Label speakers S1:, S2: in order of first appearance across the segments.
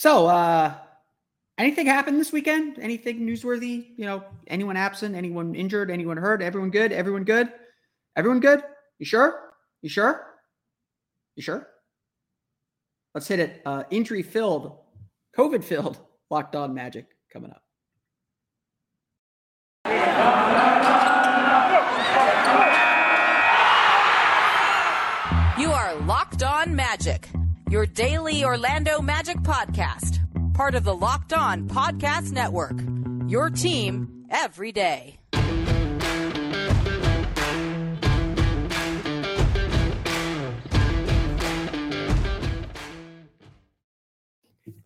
S1: So, uh, anything happened this weekend? Anything newsworthy? You know, anyone absent? Anyone injured? Anyone hurt? Everyone good? Everyone good? Everyone good? You sure? You sure? You sure? Let's hit it. Uh, injury filled, COVID filled, locked on magic coming up.
S2: You are Locked On Magic, your daily Orlando Magic podcast, part of the Locked On Podcast Network. Your team every day.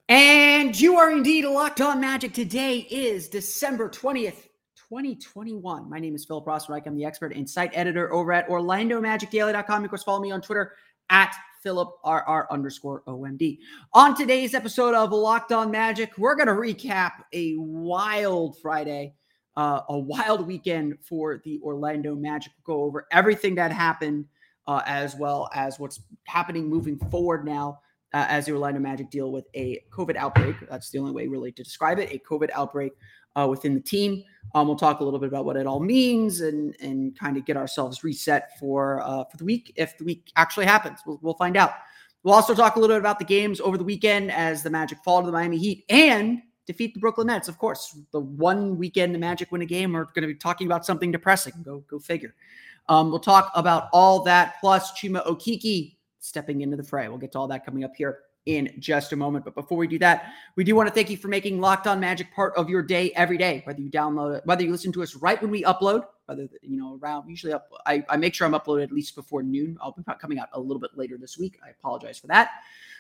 S1: And you are indeed locked on magic. Today is December 20th, 2021. My name is Philip Rossman-Reich. I'm the expert and site editor over at OrlandoMagicDaily.com. Of course, follow me on Twitter at PhilipRR underscore OMD. On today's episode of Locked On Magic, we're going to recap a wild Friday, uh, a wild weekend for the Orlando Magic. We'll go over everything that happened, uh, as well as what's happening moving forward now uh, as the Orlando Magic deal with a COVID outbreak. That's the only way really to describe it a COVID outbreak uh, within the team. Um, we'll talk a little bit about what it all means and and kind of get ourselves reset for uh, for the week if the week actually happens. We'll, we'll find out. We'll also talk a little bit about the games over the weekend as the Magic fall to the Miami Heat and defeat the Brooklyn Nets. Of course, the one weekend the Magic win a game, we're going to be talking about something depressing. Go go figure. Um, we'll talk about all that plus Chuma Okeke stepping into the fray. We'll get to all that coming up here in just a moment. But before we do that, we do want to thank you for making Locked On Magic part of your day every day, whether you download it, whether you listen to us right when we upload, whether, you know, around usually up, I, I make sure I'm uploaded at least before noon. I'll be coming out a little bit later this week. I apologize for that.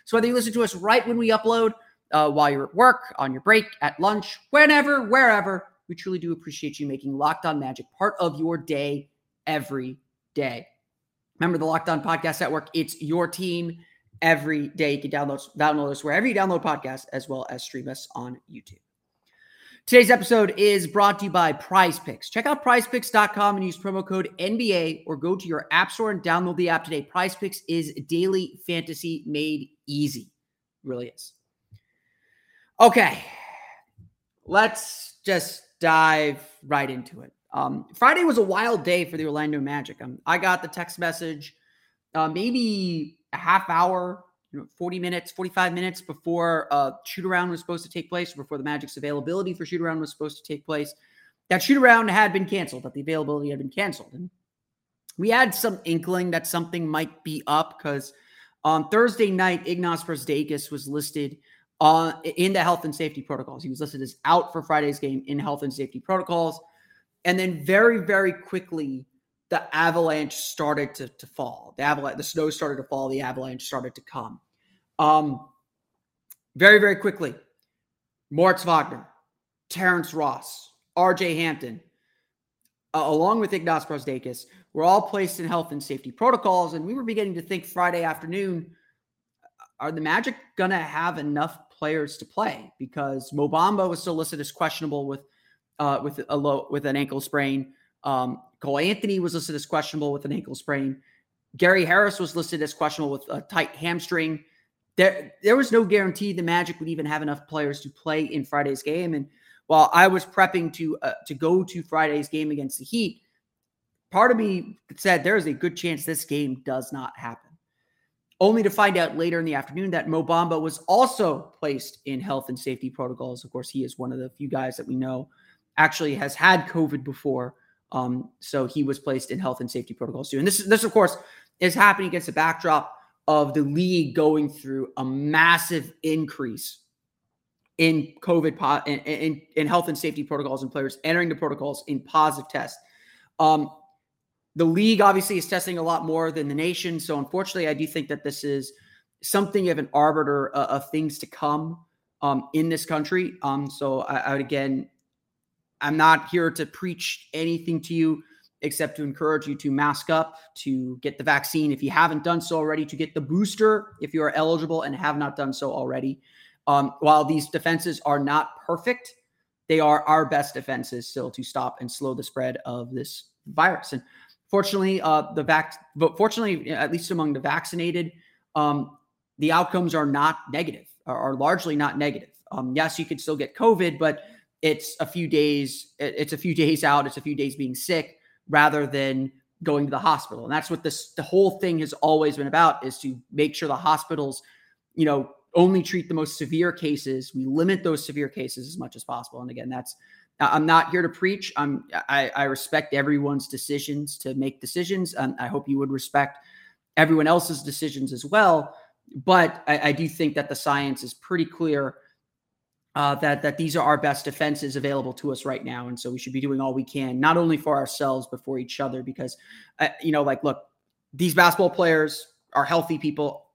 S1: So whether you listen to us right when we upload, uh, while you're at work, on your break, at lunch, whenever, wherever, we truly do appreciate you making Locked On Magic part of your day every day. Remember the Locked On Podcast Network, it's your team every day. You can download, download us wherever you download podcasts, as well as stream us on YouTube. Today's episode is brought to you by Prize Picks. Check out prizepicks.com and use promo code NBA or go to your app store and download the app today. Prize Picks is daily fantasy made easy. It really is. Okay, let's just dive right into it. Um, Friday was a wild day for the Orlando Magic. Um, I got the text message uh, maybe a half hour, you know, 40 minutes, 45 minutes before uh, shoot around was supposed to take place, before the Magic's availability for shoot around was supposed to take place. That shoot around had been canceled, that the availability had been canceled. And we had some inkling that something might be up because on Thursday night, Ignas Brazdeikis was listed uh, in the health and safety protocols. He was listed as out for Friday's game in health and safety protocols. And then very, very quickly, the avalanche started to, to fall. The avalanche, the snow started to fall. The avalanche started to come. Um, very, very quickly, Moritz Wagner, Terrence Ross, RJ Hampton, uh, along with Ignas Brazdeikis, were all placed in health and safety protocols. And we were beginning to think Friday afternoon, are the Magic to have enough players to play? Because Mo Bamba was still listed as questionable with uh, with a low with an ankle sprain. Um, Cole Anthony was listed as questionable with an ankle sprain. Gary Harris was listed as questionable with a tight hamstring. There, there was no guarantee the Magic would even have enough players to play in Friday's game. And while I was prepping to uh, to go to Friday's game against the Heat, part of me said there is a good chance this game does not happen. Only to find out later in the afternoon that Mo Bamba was also placed in health and safety protocols. Of course, he is one of the few guys that we know actually has had COVID before. Um, so he was placed in health and safety protocols too. And this, this of course, is happening against the backdrop of the league going through a massive increase in COVID po- in, in, in, health and safety protocols and players entering the protocols in positive tests. Um, the league obviously is testing a lot more than the nation. So unfortunately, I do think that this is something of an arbiter uh, of things to come um, in this country. Um, so I, I would again, I'm not here to preach anything to you except to encourage you to mask up, to get the vaccine if you haven't done so already, to get the booster if you are eligible and have not done so already. Um, while these defenses are not perfect, they are our best defenses still to stop and slow the spread of this virus. And fortunately, uh, the vac, but fortunately, at least among the vaccinated, um, the outcomes are not negative, are, largely not negative. Um, yes, you could still get COVID, but it's a few days. It's a few days out. It's a few days being sick rather than going to the hospital. And that's what this the whole thing has always been about is to make sure the hospitals, you know, only treat the most severe cases. We limit those severe cases as much as possible. And again, that's I'm not here to preach. I'm I, I respect everyone's decisions to make decisions, and I hope you would respect everyone else's decisions as well. But I, I do think that the science is pretty clear uh, that that these are our best defenses available to us right now, and so we should be doing all we can, not only for ourselves but for each other. Because, uh, you know, like, look, these basketball players are healthy people.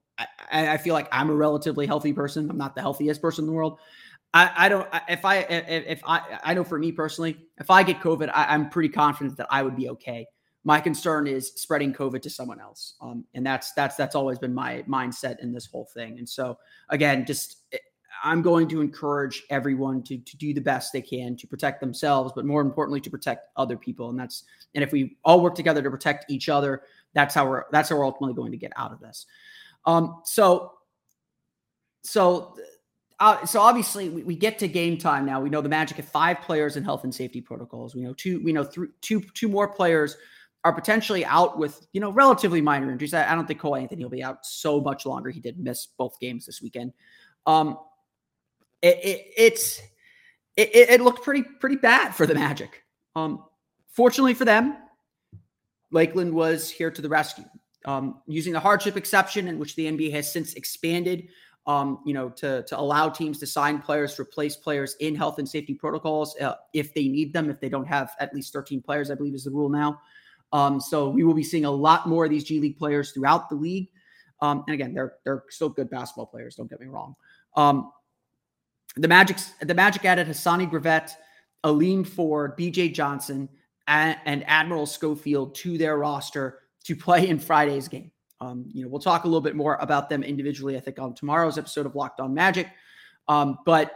S1: I, I, feel like I'm a relatively healthy person. I'm not the healthiest person in the world. I, I don't. If I if I I know for me personally, if I get COVID, I, am pretty confident that I would be okay. My concern is spreading COVID to someone else, um, and that's that's that's always been my mindset in this whole thing. And so again, just I'm going to encourage everyone to, to do the best they can to protect themselves, but more importantly, to protect other people. And that's and if we all work together to protect each other, that's how we're that's how we're ultimately going to get out of this. Um, so so uh, so obviously we, we, get to game time now. We know the Magic have five players in health and safety protocols. We know two. We know th- two two more players are potentially out with you know relatively minor injuries. I, I don't think Cole Anthony will be out so much longer. He did miss both games this weekend. Um, it, it, it's it, it, looked pretty pretty bad for the Magic. Um, fortunately for them, Lakeland was here to the rescue, um, using the hardship exception, in which the NBA has since expanded. Um, you know, to to allow teams to sign players replace players in health and safety protocols uh, if they need them. If they don't have at least 13 players, I believe is the rule now. Um, so we will be seeing a lot more of these G League players throughout the league. Um, and again, they're they're still good basketball players. Don't get me wrong. The Magic, the Magic added Hassani Gravett, Aleem Ford, BJ Johnson, and, and, Admiral Schofield to their roster to play in Friday's game. Um, you know, we'll talk a little bit more about them individually, I think, on tomorrow's episode of Locked On Magic. Um, but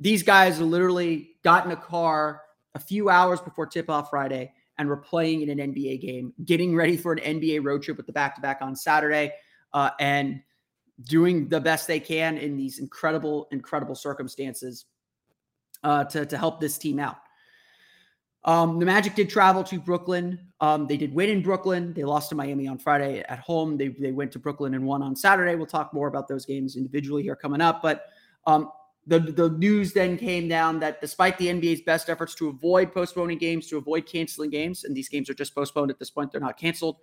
S1: these guys literally got in a car a few hours before tip off Friday and were playing in an NBA game, getting ready for an NBA road trip with the back to back on Saturday. Uh, and doing the best they can in these incredible, incredible circumstances uh, to, to help this team out. Um, the Magic did travel to Brooklyn. Um, they did win in Brooklyn. They lost to Miami on Friday at home. They, they went to Brooklyn and won on Saturday. We'll talk more about those games individually here coming up. But um, the, the news then came down that despite the NBA's best efforts to avoid postponing games, to avoid canceling games, and these games are just postponed at this point, they're not canceled.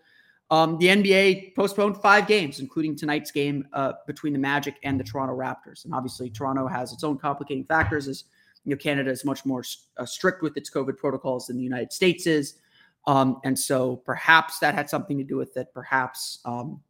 S1: Um, the NBA postponed five games, including tonight's game uh, between the Magic and the Toronto Raptors. And obviously, Toronto has its own complicating factors, as you know, Canada is much more uh, strict with its COVID protocols than the United States is. Um, and so, perhaps that had something to do with it. Perhaps, um,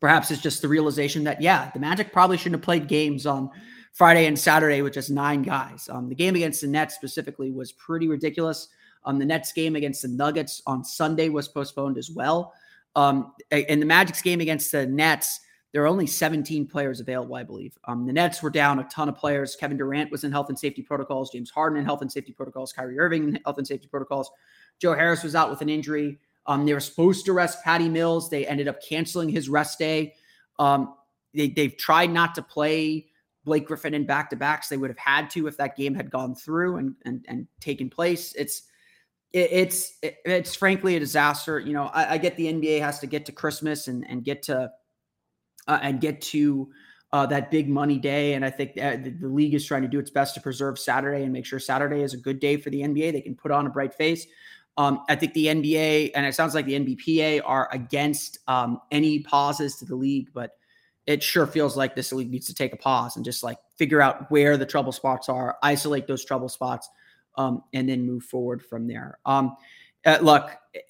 S1: perhaps it's just the realization that yeah, the Magic probably shouldn't have played games on Friday and Saturday with just nine guys. Um, the game against the Nets specifically was pretty ridiculous. Um, the Nets game against the Nuggets on Sunday was postponed as well. Um, in the Magic's game against the Nets, there are only 17 players available, I believe. Um, the Nets were down a ton of players. Kevin Durant was in health and safety protocols. James Harden in health and safety protocols. Kyrie Irving in health and safety protocols. Joe Harris was out with an injury. Um, they were supposed to rest Patty Mills. They ended up canceling his rest day. Um, they, they've tried not to play Blake Griffin in back to backs. They would have had to if that game had gone through and, and, and taken place. It's it, it's it's frankly a disaster. You know, I, I, get the NBA has to get to Christmas and and get to uh, and get to uh, that big money day, and I think the, the league is trying to do its best to preserve Saturday and make sure Saturday is a good day for the NBA. They can put on a bright face. Um, I think the NBA and it sounds like the NBPA are against um, any pauses to the league, but it sure feels like this league needs to take a pause and just like figure out where the trouble spots are, isolate those trouble spots, um, and then move forward from there. Um, uh, look, it,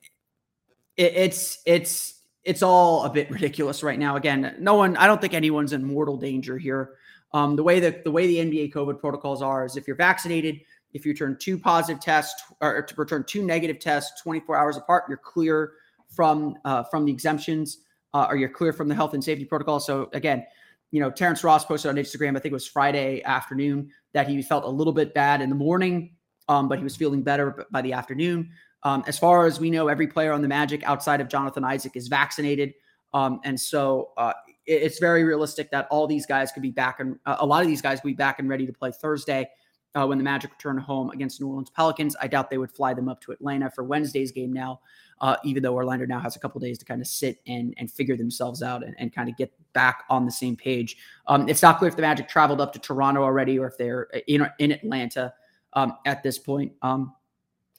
S1: it's it's it's all a bit ridiculous right now. Again, no one, I don't think anyone's in mortal danger here. Um, the way that the way the NBA COVID protocols are is if you're vaccinated, if you turn two positive tests or to return two negative tests 24 hours apart, you're clear from uh, from the exemptions uh, or you're clear from the health and safety protocol. So again, you know, Terrence Ross posted on Instagram, I think it was Friday afternoon, that he felt a little bit bad in the morning, um, but he was feeling better by the afternoon. Um, as far as we know, every player on the Magic outside of Jonathan Isaac is vaccinated. Um, and so uh, it, it's very realistic that all these guys could be back and uh, a lot of these guys could be back and ready to play Thursday uh, when the Magic return home against New Orleans Pelicans. I doubt they would fly them up to Atlanta for Wednesday's game now, uh, even though Orlando now has a couple days to kind of sit and, and figure themselves out and, and kind of get back on the same page. Um, it's not clear if the Magic traveled up to Toronto already or if they're in, in Atlanta um, at this point. Um,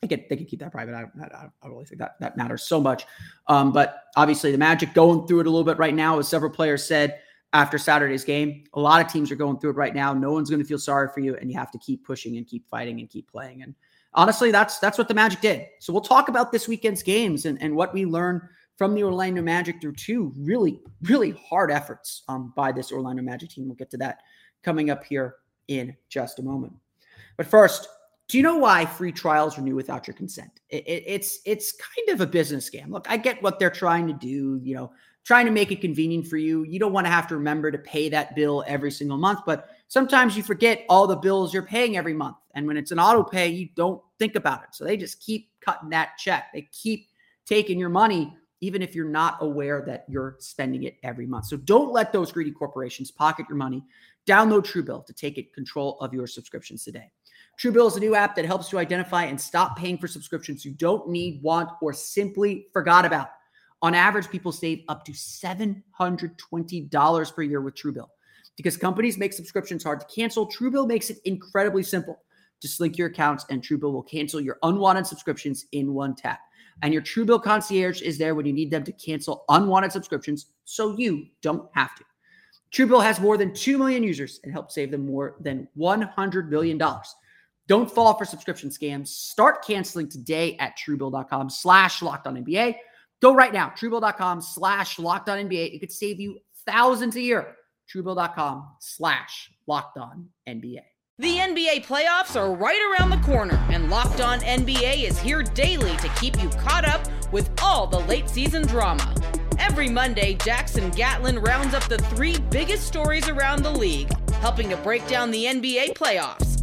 S1: they could, they could keep that private. I, I, I don't really think that that matters so much. Um, but obviously, the Magic going through it a little bit right now, as several players said after Saturday's game. A lot of teams are going through it right now. No one's going to feel sorry for you, and you have to keep pushing and keep fighting and keep playing. And honestly, that's that's what the Magic did. So we'll talk about this weekend's games and, and what we learned from the Orlando Magic through two really, really hard efforts um, by this Orlando Magic team. We'll get to that coming up here in just a moment. But first, do you know why free trials renew without your consent? It, it, it's it's kind of a business scam. Look, I get what they're trying to do. You know, trying to make it convenient for you. You don't want to have to remember to pay that bill every single month, but sometimes you forget all the bills you're paying every month. And when it's an auto pay, you don't think about it. So they just keep cutting that check. They keep taking your money, even if you're not aware that you're spending it every month. So don't let those greedy corporations pocket your money. Download Truebill to take control of your subscriptions today. Truebill is a new app that helps you identify and stop paying for subscriptions you don't need, want, or simply forgot about. On average, people save up to $720 per year with Truebill. Because companies make subscriptions hard to cancel, Truebill makes it incredibly simple. Just link your accounts and Truebill will cancel your unwanted subscriptions in one tap. And your Truebill concierge is there when you need them to cancel unwanted subscriptions so you don't have to. Truebill has more than 2 million users and helps save them more than $100 million. Don't fall for subscription scams. Start canceling today at truebill.com slash locked. Go right now, truebill.com slash locked. It could save you thousands a year. Truebill.com slash locked.
S2: The NBA playoffs are right around the corner, and Locked On NBA is here daily to keep you caught up with all the late season drama. Every Monday, Jackson Gatlin rounds up the three biggest stories around the league, helping to break down the NBA playoffs.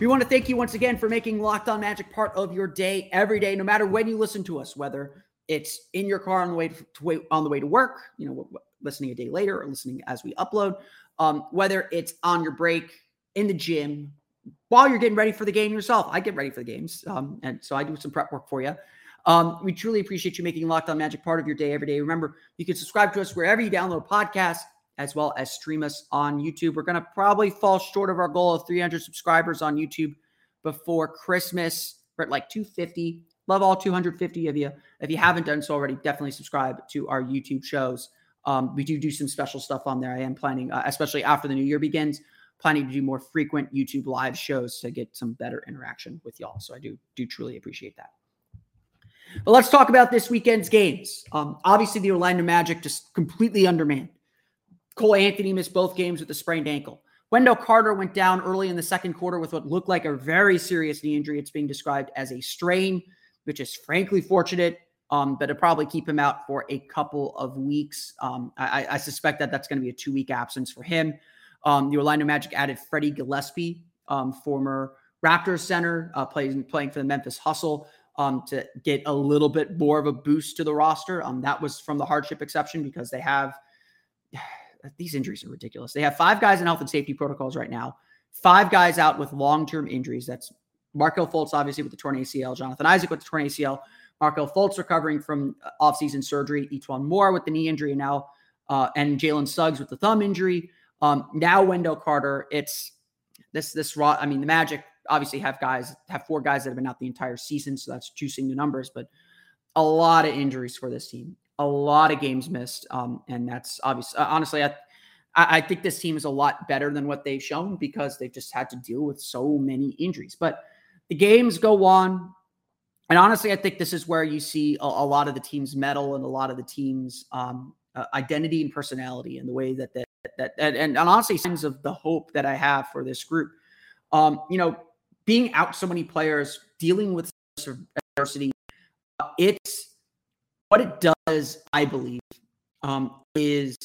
S1: We want to thank you once again for making Locked On Magic part of your day every day, no matter when you listen to us, whether it's in your car on the way to, to on the way to work, you know, listening a day later or listening as we upload, um, whether it's on your break in the gym while you're getting ready for the game yourself. I get ready for the games, um, and so I do some prep work for you. Um, we truly appreciate you making Locked On Magic part of your day every day. Remember, you can subscribe to us wherever you download podcasts as well as stream us on YouTube. We're going to probably fall short of our goal of 300 subscribers on YouTube before Christmas. We're at like 250. Love all 250 of you. If you haven't done so already, definitely subscribe to our YouTube shows. Um, we do do some special stuff on there. I am planning, uh, especially after the new year begins, planning to do more frequent YouTube live shows to get some better interaction with y'all. So I do do truly appreciate that. But let's talk about this weekend's games. Um, obviously, the Orlando Magic just completely undermanned. Cole Anthony missed both games with a sprained ankle. Wendell Carter went down early in the second quarter with what looked like a very serious knee injury. It's being described as a strain, which is frankly fortunate, um, but it'll probably keep him out for a couple of weeks. Um, I, I, suspect that that's going to be a two week absence for him. Um, the Orlando Magic added Freddie Gillespie, um, former Raptors center, uh, playing playing for the Memphis Hustle, um, to get a little bit more of a boost to the roster. Um, that was from the hardship exception because they have these injuries are ridiculous. They have five guys in health and safety protocols right now, five guys out with long term injuries. That's Markelle Fultz, obviously, with the torn ACL, Jonathan Isaac with the torn ACL, Markelle Fultz recovering from uh, offseason surgery, E'Twaun Moore with the knee injury, now uh, and Jalen Suggs with the thumb injury. Um, now Wendell Carter. It's this this raw. I mean, the Magic obviously have guys have four guys that have been out the entire season, so that's juicing the numbers. But a lot of injuries for this team, a lot of games missed, um, and that's obvious. Uh, honestly, I, I think this team is a lot better than what they've shown because they've just had to deal with so many injuries. But the games go on. And honestly, I think this is where you see a, a lot of the team's mettle and a lot of the team's um, uh, identity and personality and the way that that, that, and, and honestly signs of the hope that I have for this group. Um, you know, being out so many players, dealing with adversity, uh, it's what it does. I believe um, is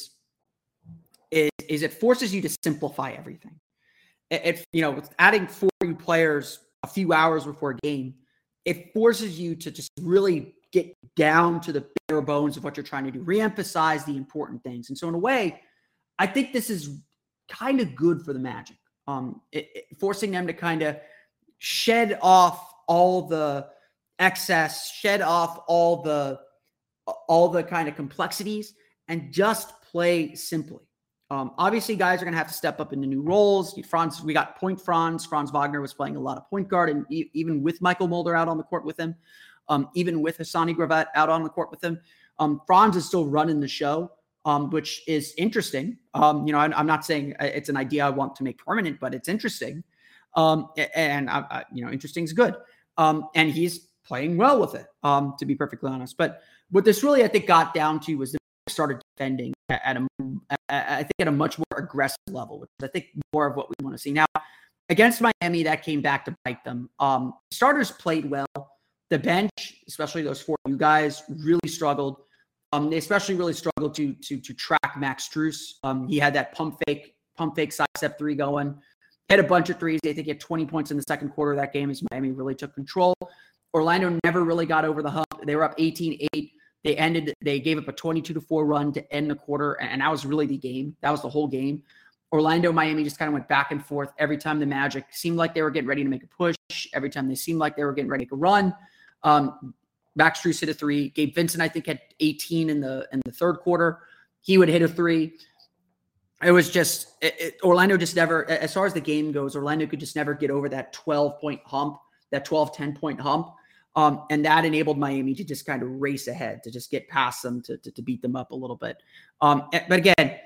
S1: is is it forces you to simplify everything. It, you know, adding forty players a few hours before a game it forces you to just really get down to the bare bones of what you're trying to do, reemphasize the important things. And so, in a way, I think this is kind of good for the Magic, um, it, it, forcing them to kind of shed off all the excess, shed off all the all the kind of complexities, and just play simply. Um, obviously, guys are going to have to step up into new roles. Franz, we got point Franz. Franz Wagner was playing a lot of point guard, and e- even with Mychal Mulder out on the court with him, um, even with Hassani Gravett out on the court with him, um, Franz is still running the show, um, which is interesting. Um, you know, I, am not saying uh, it's an idea I want to make permanent, but it's interesting. Um, and I, I, you know, interesting is good. and he's playing well with it, to be perfectly honest. But what this really, I think, got down to was the started defending at a, I think at a much more aggressive level, which I think more of what we want to see now. Against Miami, that came back to bite them. Um, starters played well. The bench, especially those four you guys, really struggled. Um, they especially really struggled to to to track Max Strus. Um, he had that pump fake, pump fake side step three going. Hit a bunch of threes. I think he had 20 points in the second quarter of that game as Miami really took control. Orlando never really got over the hump. They were up 18-8 they ended, they gave up a 22 to 4 run to end the quarter. And that was really the game. That was the whole game. Orlando, Miami just kind of went back and forth every time the Magic seemed like they were getting ready to make a push. Every time they seemed like they were getting ready to run. Um, Max Strus hit a three. Gabe Vincent, I think, had 18 in the in the third quarter. He would hit a three. It was just it, it, Orlando just never, as far as the game goes, Orlando could just never get over that 12 point hump, that 12, 10 point hump. Um, and that enabled Miami to just kind of race ahead, to just get past them, to, to, to beat them up a little bit. Um, but again,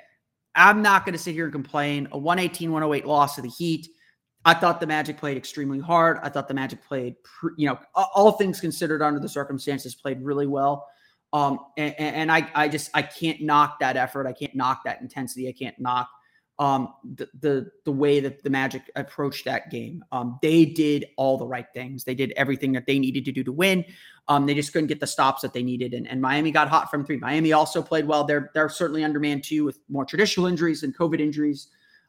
S1: I'm not going to sit here and complain. A 118 108 loss to the Heat. I thought the Magic played extremely hard. I thought the Magic played, you know, all things considered under the circumstances, played really well. Um, and, and I, I just, I can't knock that effort. I can't knock that intensity. I can't knock um, the, the the way that the Magic approached that game. Um, they did all the right things. They did everything that they needed to do to win. Um, they just couldn't get the stops that they needed, and, and Miami got hot from three. Miami also played well. They're they're certainly undermanned too with more traditional injuries and COVID injuries.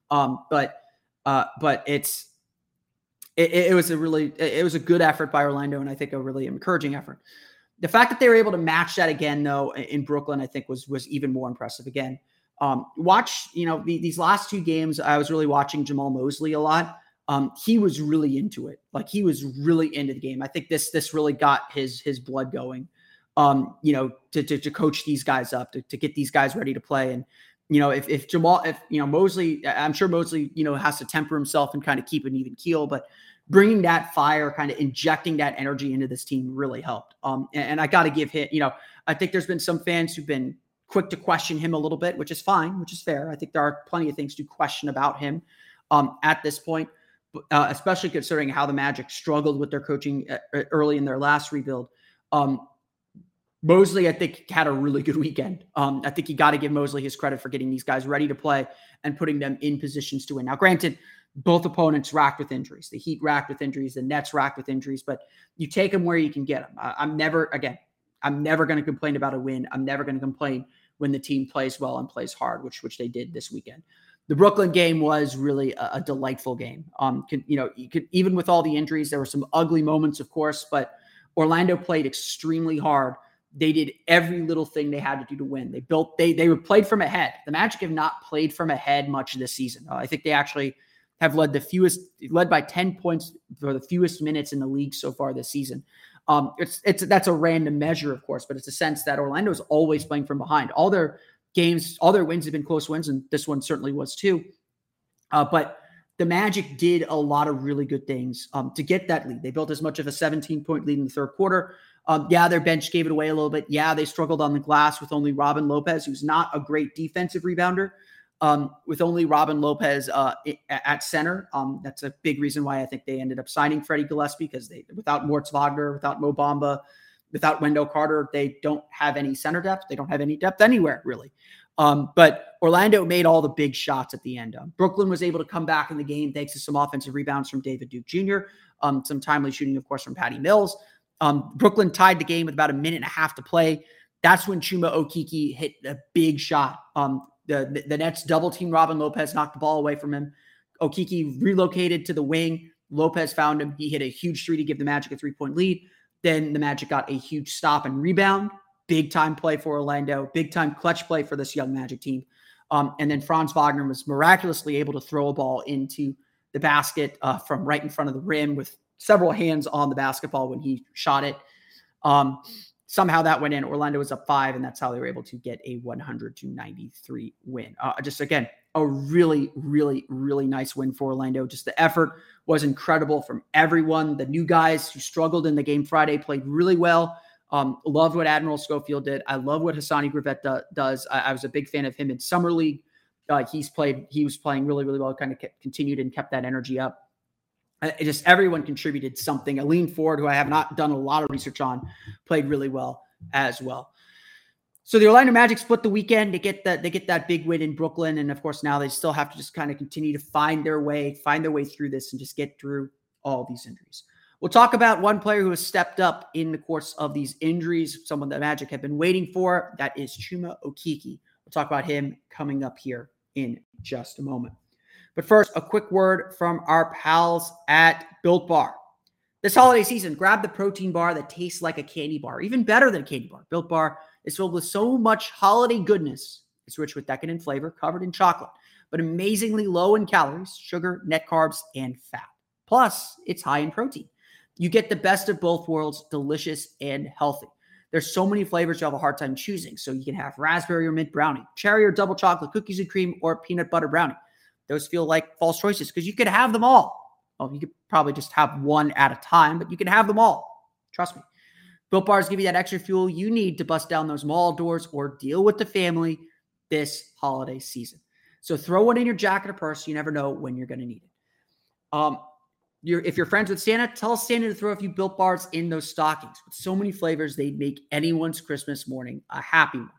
S1: Um, but uh, but it's it, it was a really it was a good effort by Orlando, and I think a really encouraging effort. The fact that they were able to match that again, though, in Brooklyn, I think was was even more impressive. Again, um, watch, you know, the, these last two games, I was really watching Jamahl Mosley a lot. Um, he was really into it. Like he was really into the game. I think this this really got his his blood going. Um, you know, to, to, to coach these guys up, to, to get these guys ready to play. And you know, if if Jamahl, if you know Mosley, I'm sure Mosley, you know, has to temper himself and kind of keep an even keel, but bringing that fire, kind of injecting that energy into this team really helped. Um, and, and I got to give him, you know, I think there's been some fans who've been quick to question him a little bit, which is fine, which is fair. I think there are plenty of things to question about him um, at this point, uh, especially considering how the Magic struggled with their coaching uh, uh, early in their last rebuild. Um, Mosley, I think, had a really good weekend. Um, I think you got to give Mosley his credit for getting these guys ready to play and putting them in positions to win. Now, granted, both opponents racked with injuries. The Heat racked with injuries. The Nets racked with injuries. But you take them where you can get them. I, I'm never, again, I'm never going to complain about a win. I'm never going to complain when the team plays well and plays hard, which which they did this weekend. The Brooklyn game was really a, a delightful game. Um, you know, you could even with all the injuries, there were some ugly moments, of course, but Orlando played extremely hard. They did every little thing they had to do to win. They built, they they were played from ahead. The Magic have not played from ahead much this season. Uh, I think they actually have led the fewest, led by 10 points for the fewest minutes in the league so far this season. Um, it's it's that's a random measure, of course, but it's a sense that Orlando is always playing from behind. All their games, all their wins have been close wins, and this one certainly was too. Uh, but the Magic did a lot of really good things um, to get that lead. They built as much of a 17 point lead in the third quarter. Um, yeah, their bench gave it away a little bit. Yeah, they struggled on the glass with only Robin Lopez, who's not a great defensive rebounder. Um, with only Robin Lopez uh, at center, um, that's a big reason why I think they ended up signing Freddie Gillespie because they, without Moritz Wagner, without Mo Bamba, without Wendell Carter, they don't have any center depth. They don't have any depth anywhere really. Um, but Orlando made all the big shots at the end. Um, Brooklyn was able to come back in the game thanks to some offensive rebounds from David Duke Jr., um, some timely shooting, of course, from Patty Mills. Um, Brooklyn tied the game with about a minute and a half to play. That's when Chuma Okeke hit a big shot. The, the, the Nets double team Robin Lopez, knocked the ball away from him. Okeke relocated to the wing. Lopez found him. He hit a huge three to give the Magic a three point lead. Then the Magic got a huge stop and rebound. Big time play for Orlando. Big time clutch play for this young Magic team. Um, and then Franz Wagner was miraculously able to throw a ball into the basket uh, from right in front of the rim with several hands on the basketball when he shot it. Um, somehow that went in. Orlando was up five, and that's how they were able to get a 100 to 93 win. Uh, just again, a really, really, really nice win for Orlando. Just the effort was incredible from everyone. The new guys who struggled in the game Friday played really well. Um, loved what Admiral Schofield did. I love what Hassani Gravett do, does. I, I, was a big fan of him in summer league. Uh, he's played. He was playing really, really well. Kind of continued and kept that energy up it just everyone contributed something. Aleem Ford, who I have not done a lot of research on, played really well as well. So the Orlando Magic split the weekend. They get that they get that big win in Brooklyn, and of course now they still have to just kind of continue to find their way, find their way through this, and just get through all these injuries. We'll talk about one player who has stepped up in the course of these injuries, someone that Magic have been waiting for. That is Chuma Okeke. We'll talk about him coming up here in just a moment. But first, a quick word from our pals at Built Bar. This holiday season, grab the protein bar that tastes like a candy bar, even better than a candy bar. Built Bar is filled with so much holiday goodness. It's rich with decadent flavor, covered in chocolate, but amazingly low in calories, sugar, net carbs, and fat. Plus, it's high in protein. You get the best of both worlds, delicious and healthy. There's so many flavors you'll have a hard time choosing. So you can have raspberry or mint brownie, cherry or double chocolate, cookies and cream, or peanut butter brownie those feel like false choices because you could have them all. Well, you could probably just have one at a time, but you can have them all. Trust me. Built bars give you that extra fuel you need to bust down those mall doors or deal with the family this holiday season. So throw one in your jacket or purse. You never know when you're going to need it. Um, you're, if you're friends with Santa, tell Santa to throw a few built bars in those stockings. With so many flavors, they'd make anyone's Christmas morning a happy one.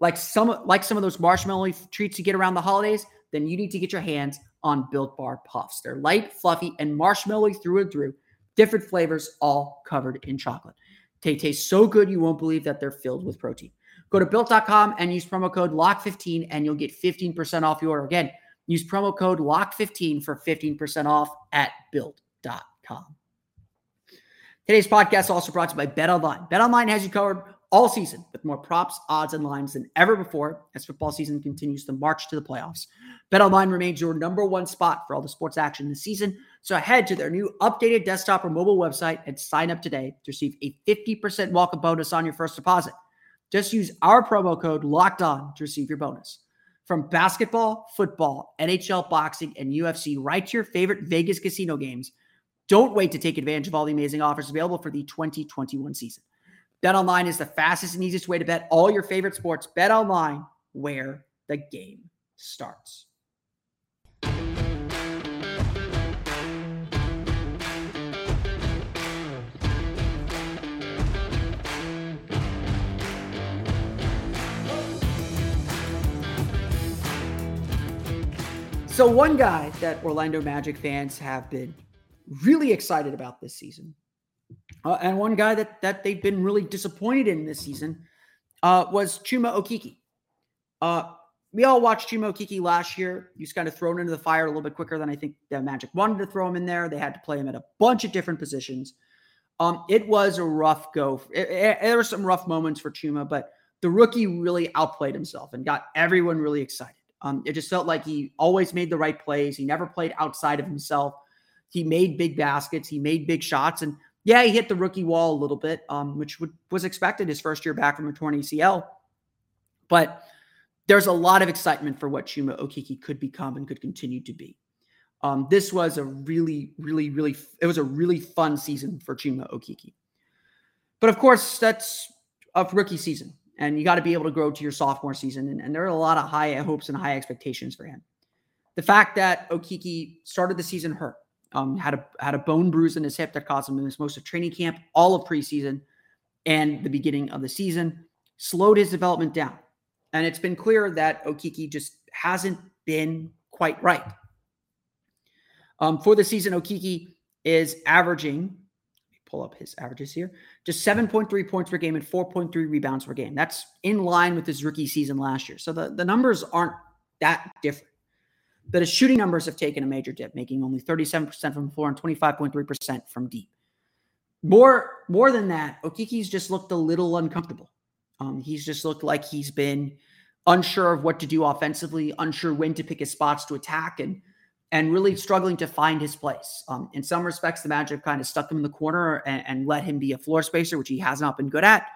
S1: Like some, like some of those marshmallow treats you get around the holidays, then you need to get your hands on Built Bar Puffs. They're light, fluffy, and marshmallowy through and through. Different flavors, all covered in chocolate. They taste so good you won't believe that they're filled with protein. Go to built.com and use promo code LOCK15 and you'll get 15% off your order. Again, use promo code LOCK15 for 15% off at built.com. Today's podcast also brought to you by Bet Online. Bet Online has you covered all season with more props, odds, and lines than ever before as football season continues to march to the playoffs. BetOnline remains your number one spot for all the sports action this season. So head to their new updated desktop or mobile website and sign up today to receive a 50% welcome bonus on your first deposit. Just use our promo code locked on to receive your bonus. From basketball, football, NHL, boxing, and UFC, right to your favorite Vegas casino games. Don't wait to take advantage of all the amazing offers available for the 2021 season. BetOnline is the fastest and easiest way to bet all your favorite sports. BetOnline, where the game starts. So, one guy that Orlando Magic fans have been really excited about this season uh, and one guy that that they've been really disappointed in this season uh, was Chuma Okeke. Uh, we all watched Chuma Okeke last year. He was kind of thrown into the fire a little bit quicker than I think the Magic wanted to throw him in there. They had to play him at a bunch of different positions. Um, it was a rough go. There were some rough moments for Chuma, but the rookie really outplayed himself and got everyone really excited. Um, it just felt like he always made the right plays. He never played outside of himself. He made big baskets. He made big shots, and Yeah, he hit the rookie wall a little bit, um, which would, was expected his first year back from a torn ACL. But there's a lot of excitement for what Chuma Okeke could become and could continue to be. Um, this was a really, really, really, it was a really fun season for Chuma Okeke. But of course, that's a rookie season, and you got to be able to grow to your sophomore season. And, and there are a lot of high hopes and high expectations for him. The fact that Okeke started the season hurt, um, had a had a bone bruise in his hip that caused him to miss most of training camp, all of preseason, and the beginning of the season, slowed his development down. And it's been clear that Okeke just hasn't been quite right. Um, for the season, Okeke is averaging, Let me pull up his averages here, just 7.3 points per game and 4.3 rebounds per game. That's in line with his rookie season last year. So the, the numbers aren't that different. But his shooting numbers have taken a major dip, making only 37% from the floor and 25.3% from deep. More, more than that, Okeke's just looked a little uncomfortable. Um, he's just looked like he's been unsure of what to do offensively, unsure when to pick his spots to attack, and and really struggling to find his place. Um, in some respects, the Magic kind of stuck him in the corner and, and, let him be a floor spacer, which he has not been good at.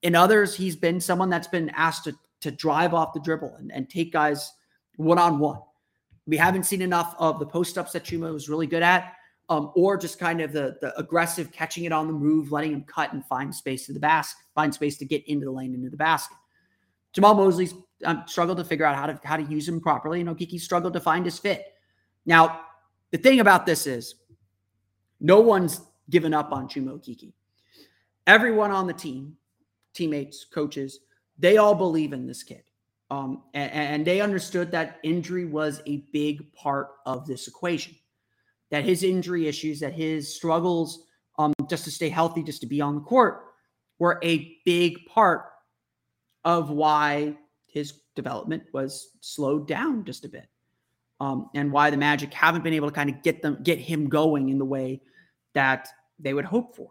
S1: In others, he's been someone that's been asked to, to drive off the dribble and, and take guys one on one. We haven't seen enough of the post ups that Chuma was really good at, um, or just kind of the, the aggressive catching it on the move, letting him cut and find space to the basket, find space to get into the lane, into the basket. Jamahl Mosley's um, struggled to figure out how to how to use him properly, and Okeke struggled to find his fit. Now, the thing about this is no one's given up on Chuma Okeke. Everyone on the team, teammates, coaches, they all believe in this kid. Um, and, and they understood that injury was a big part of this equation. That his injury issues, that his struggles um, just to stay healthy, just to be on the court, were a big part of why his development was slowed down just a bit um, and why the Magic haven't been able to kind of get them get him going in the way that they would hope for.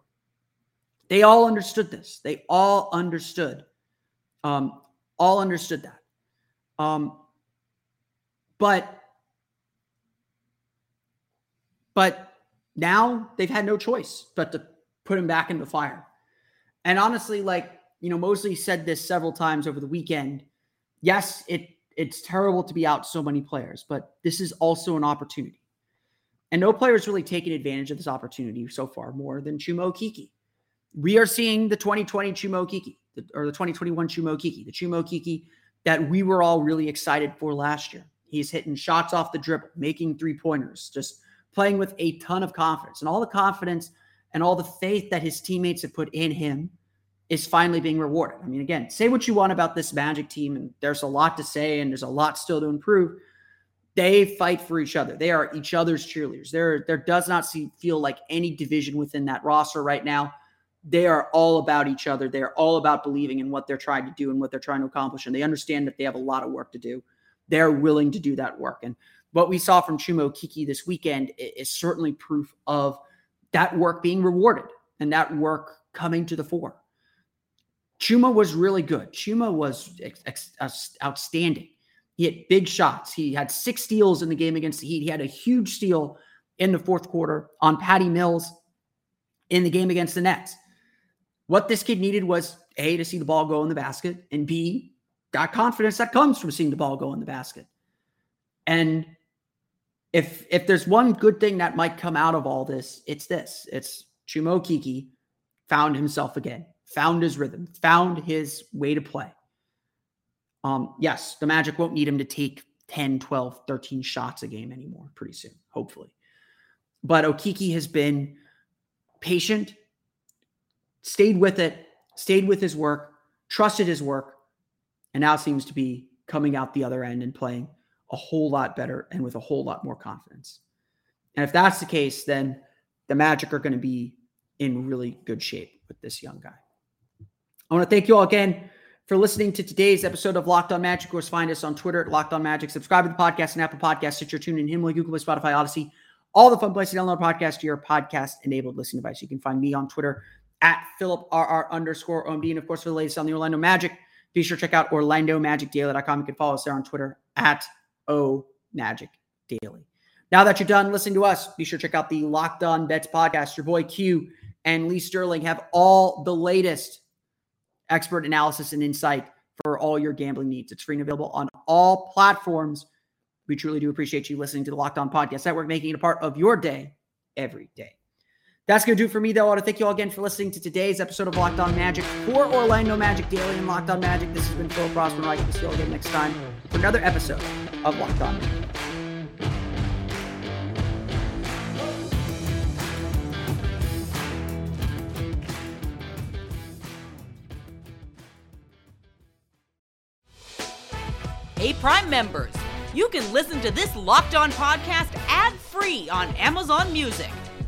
S1: They all understood this. They all understood, um, all understood that. Um, but but now they've had no choice but to put him back in the fire. And honestly, like you know, Mosley said this several times over the weekend. Yes, it it's terrible to be out so many players, but this is also an opportunity. And no player has really taken advantage of this opportunity so far more than Chuma Okeke. We are seeing the 2020 Chuma Okeke, or the 2021 Chuma Okeke, the Chuma Okeke that we were all really excited for last year. He's hitting shots off the dribble, making three pointers, just playing with a ton of confidence and all the confidence and all the faith that his teammates have put in him is finally being rewarded. I mean, again, say what you want about this Magic team, and there's a lot to say, and there's a lot still to improve. They fight for each other. They are each other's cheerleaders. There, there does not see, feel like any division within that roster right now. They are all about each other. They are all about believing in what they're trying to do and what they're trying to accomplish. And they understand that they have a lot of work to do. They're willing to do that work. And what we saw from Chuma Okeke this weekend is certainly proof of that work being rewarded and that work coming to the fore. Chuma was really good. Chuma was ex- ex- outstanding. He hit big shots. He had six steals in the game against the Heat. He had a huge steal in the fourth quarter on Patty Mills in the game against the Nets. What this kid needed was A, to see the ball go in the basket, and B, got confidence that comes from seeing the ball go in the basket. And if if there's one good thing that might come out of all this, it's this. It's Chuma Okeke found himself again found his rhythm, found his way to play. Um, yes, the Magic won't need him to take 10, 12, 13 shots a game anymore pretty soon, hopefully. But Okeke has been patient, stayed with it, stayed with his work, trusted his work, and now seems to be coming out the other end and playing a whole lot better and with a whole lot more confidence. And if that's the case, then the Magic are going to be in really good shape with this young guy. I want to thank you all again for listening to today's episode of Locked On Magic. Of course, find us on Twitter at Locked On Magic. Subscribe to the podcast and Apple Podcasts, Stitcher, TuneIn, Himalaya, Google Play, Spotify, Audacy, all the fun places to download podcast to your podcast-enabled listening device. You can find me on Twitter at Philip PhilipRR underscore OMD. And of course, for the latest on the Orlando Magic, be sure to check out OrlandoMagicDaily.com. You can follow us there on Twitter at O Magic Daily. Now that you're done listening to us, be sure to check out the Locked On Bets podcast. Your boy Q and Lee Sterling have all the latest expert analysis and insight for all your gambling needs. It's free and available on all platforms. We truly do appreciate you listening to the Locked On Podcast Network, making it a part of your day every day. That's going to do it for me, though. I want to thank you all again for listening to today's episode of Locked On Magic for Orlando Magic Daily and Locked On Magic. This has been Phil Rossman-Reich. We'll see you all again next time for another episode of Locked On Magic.
S2: Hey, Prime members, you can listen to this Locked On podcast ad free on Amazon Music.